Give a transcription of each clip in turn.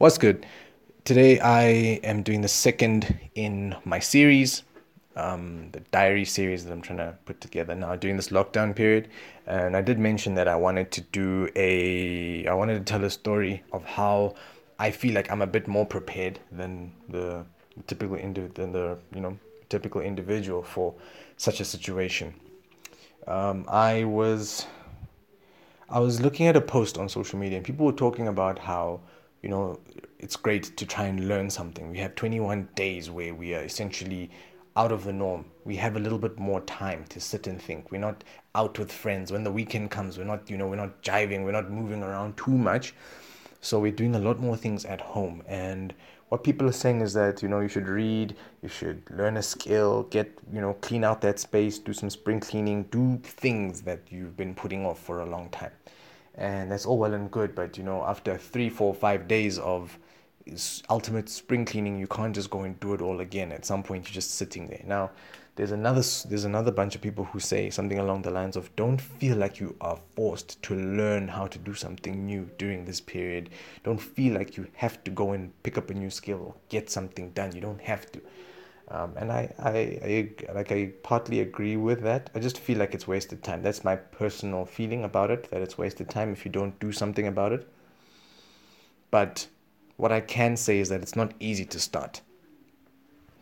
What's good? Today I am doing the second in my series, um, the diary series that I'm trying to put together now during this lockdown period. And I did mention that I wanted to do a, I wanted to tell a story of how I feel like I'm a bit more prepared than the typical indi- than the you know typical individual for such a situation. Um, I was I was looking at a post on social media and people were talking about how you know, it's great to try and learn something. We have 21 days where we are essentially out of the norm. We have a little bit more time to sit and think. We're not out with friends. When the weekend comes, we're not, you know, we're not jiving, we're not moving around too much. So we're doing a lot more things at home. And what people are saying is that, you know, you should read, you should learn a skill, get, you know, clean out that space, do some spring cleaning, do things that you've been putting off for a long time and that's all well and good but you know after three four five days of ultimate spring cleaning you can't just go and do it all again. At some point you're just sitting there. Now there's another there's another bunch of people who say something along the lines of don't feel like you are forced to learn how to do something new during this period. Don't feel like you have to go and pick up a new skill or get something done. You don't have to um, and I, I, I like I partly agree with that. I just feel like it's wasted time. That's my personal feeling about it. That it's wasted time if you don't do something about it. But what I can say is that it's not easy to start.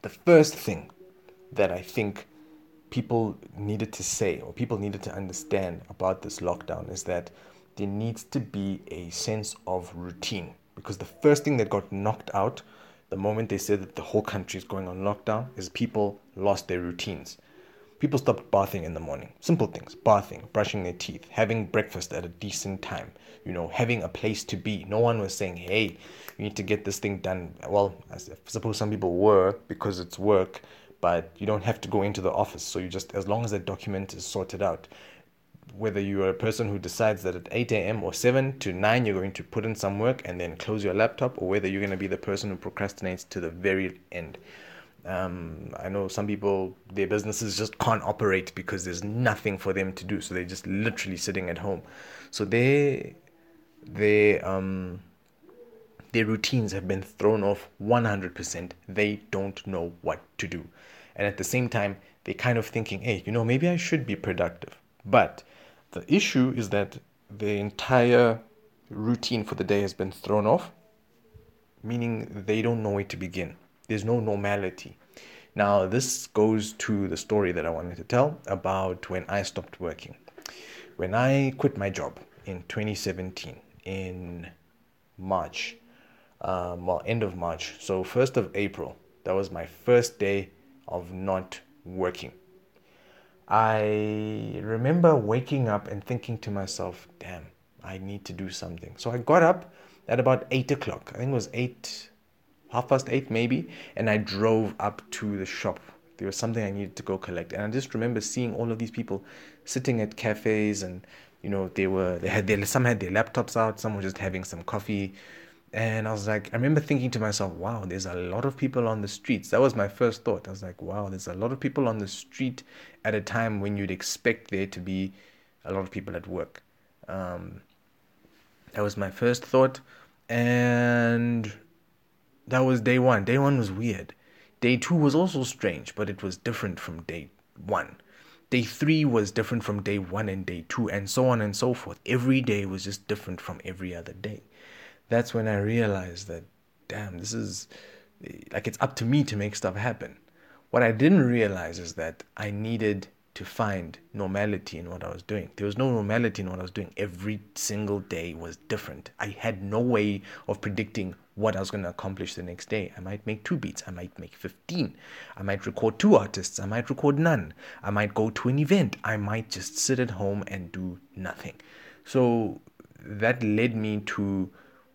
The first thing that I think people needed to say or people needed to understand about this lockdown is that there needs to be a sense of routine because the first thing that got knocked out the moment they said that the whole country is going on lockdown is people lost their routines. People stopped bathing in the morning. Simple things bathing, brushing their teeth, having breakfast at a decent time, you know, having a place to be. No one was saying, hey, you need to get this thing done. Well, I suppose some people were because it's work, but you don't have to go into the office. So you just, as long as that document is sorted out, whether you are a person who decides that at 8 a.m. or 7 to 9 you're going to put in some work and then close your laptop, or whether you're going to be the person who procrastinates to the very end. Um, I know some people, their businesses just can't operate because there's nothing for them to do. So they're just literally sitting at home. So they, they, um, their routines have been thrown off 100%. They don't know what to do. And at the same time, they're kind of thinking, hey, you know, maybe I should be productive. But the issue is that the entire routine for the day has been thrown off, meaning they don't know where to begin. There's no normality. Now, this goes to the story that I wanted to tell about when I stopped working. When I quit my job in 2017, in March, um, well, end of March, so 1st of April, that was my first day of not working. I remember waking up and thinking to myself, damn, I need to do something. So I got up at about eight o'clock. I think it was eight, half past eight maybe, and I drove up to the shop. There was something I needed to go collect, and I just remember seeing all of these people sitting at cafes, and you know they were they had their some had their laptops out, some were just having some coffee, and I was like, I remember thinking to myself, wow, there's a lot of people on the streets. That was my first thought. I was like, wow, there's a lot of people on the street at a time when you'd expect there to be a lot of people at work. Um, that was my first thought. And that was day one. Day one was weird. Day two was also strange, but it was different from day one. Day three was different from day one and day two, and so on and so forth. Every day was just different from every other day that's when I realized that, damn, this is like it's up to me to make stuff happen. What I didn't realize is that I needed to find normality in what I was doing. There was no normality in what I was doing. Every single day was different. I had no way of predicting what I was going to accomplish the next day. I might make two beats. I might make 15. I might record two artists. I might record none. I might go to an event. I might just sit at home and do nothing. So that led me to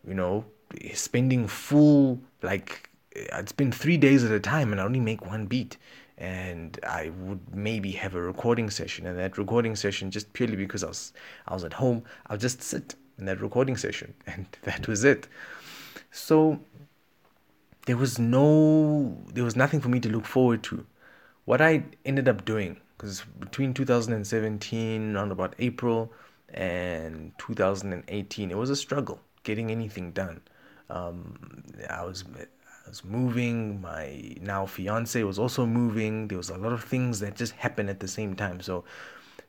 you know, spending full like I'd spend three days at a time and I only make one beat. And I would maybe have a recording session, and that recording session just purely because I was I was at home, I'll just sit in that recording session, and that was it. So there was no there was nothing for me to look forward to. What I ended up doing, because between 2017, around about April, and 2018, it was a struggle getting anything done. Um, I was I was moving. My now fiance was also moving. There was a lot of things that just happened at the same time. So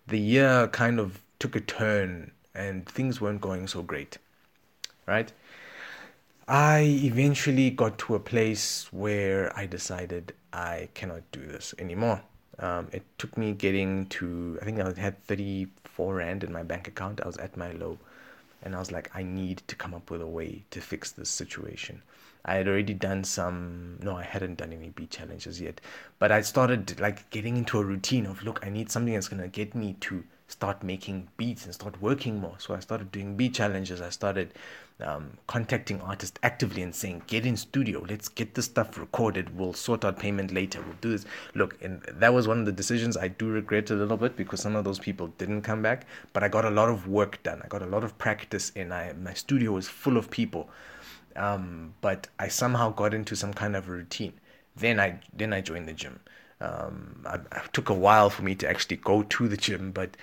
the year kind of took a turn, and things weren't going so great. Right. I eventually got to a place where I decided I cannot do this anymore. Um, it took me getting to, I think I had 34 Rand in my bank account. I was at my low. And I was like, I need to come up with a way to fix this situation. I had already done some, no, I hadn't done any beat challenges yet. But I started like getting into a routine of, look, I need something that's to get me to start making beats and start working more. So I started doing beat challenges. I started um, contacting artists actively and saying, "Get in studio. Let's get this stuff recorded. We'll sort out payment later. We'll do this." Look, and that was one of the decisions I do regret a little bit because some of those people didn't come back. But I got a lot of work done. I got a lot of practice in. I my studio was full of people, um, but I somehow got into some kind of routine. Then I then I joined the gym. Um, I, it took a while for me to actually go to the gym, but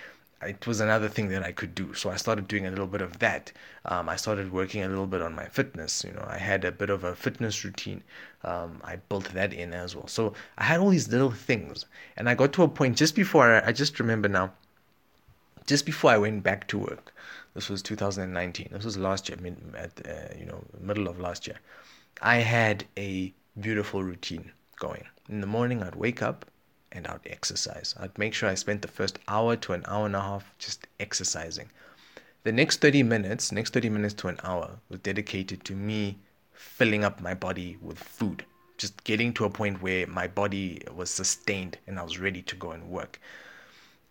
it was another thing that I could do. So I started doing a little bit of that. Um, I started working a little bit on my fitness. You know, I had a bit of a fitness routine. Um, I built that in as well. So I had all these little things, and I got to a point just before I, I just remember now. Just before I went back to work, this was 2019. This was last year, at uh, you know middle of last year. I had a beautiful routine going. In the morning, I'd wake up and I'd exercise. I'd make sure I spent the first hour to an hour and a half just exercising. The next 30 minutes, next 30 minutes to an hour, was dedicated to me filling up my body with food. Just getting to a point where my body was sustained and I was ready to go and work.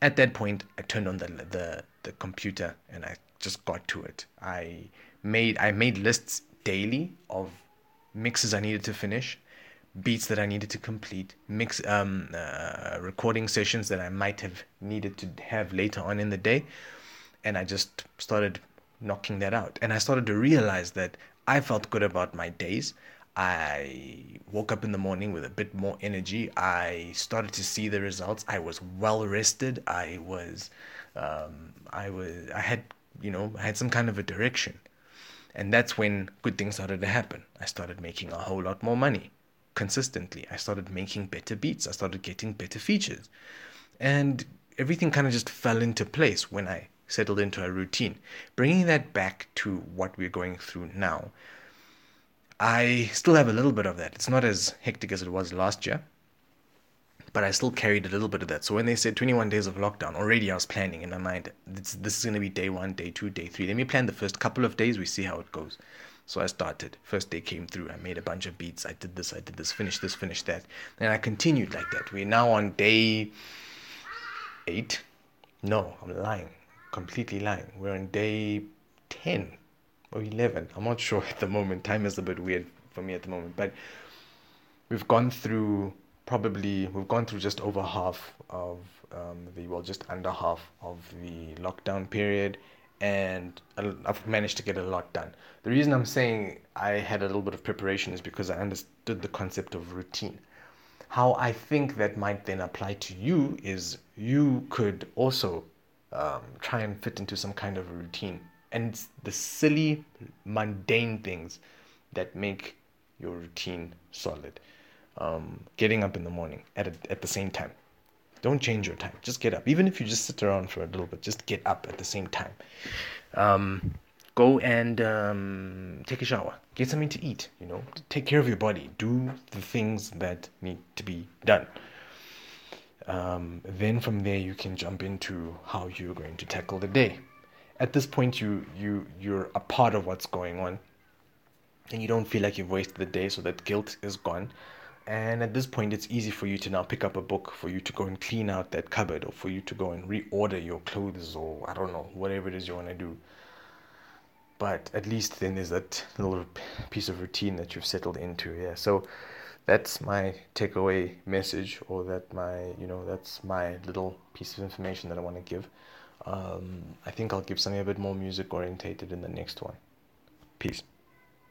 At that point, I turned on the, the, the computer and I just got to it. I made I made lists daily of mixes I needed to finish beats that I needed to complete, mix um, uh, recording sessions that I might have needed to have later on in the day, and I just started knocking that out. And I started to realize that I felt good about my days. I woke up in the morning with a bit more energy. I started to see the results. I was well rested. I was, um, I was, I had, you know, I had some kind of a direction. And that's when good things started to happen. I started making a whole lot more money consistently. I started making better beats. I started getting better features. And everything kind of just fell into place when I settled into a routine. Bringing that back to what we're going through now, I still have a little bit of that. It's not as hectic as it was last year, but I still carried a little bit of that. So when they said 21 days of lockdown, already I was planning in my mind, this, this is going to be day one, day two, day three. Let me plan the first couple of days, we see how it goes. So I started. First day came through. I made a bunch of beats. I did this, I did this, finished this, finished that. And I continued like that. We're now on day eight. No, I'm lying. Completely lying. We're on day 10 or 11. I'm not sure at the moment. Time is a bit weird for me at the moment. But we've gone through probably, we've gone through just over half of um, the, well, just under half of the lockdown period and I've managed to get a lot done. The reason I'm saying I had a little bit of preparation is because I understood the concept of routine. How I think that might then apply to you is you could also um, try and fit into some kind of routine. And the silly, mundane things that make your routine solid. Um, getting up in the morning at, a, at the same time don't change your time. Just get up. Even if you just sit around for a little bit, just get up at the same time. Um, go and um, take a shower. Get something to eat. You know, take care of your body. Do the things that need to be done. Um, then from there, you can jump into how you're going to tackle the day. At this point, you you you're a part of what's going on, and you don't feel like you've wasted the day. So that guilt is gone and at this point, it's easy for you to now pick up a book, for you to go and clean out that cupboard, or for you to go and reorder your clothes, or I don't know, whatever it is you want to do. But at least then there's that little piece of routine that you've settled into. Yeah. So that's my takeaway message, or that my, you know, that's my little piece of information that I want to give. Um, I think I'll give something a bit more music orientated in the next one. Peace.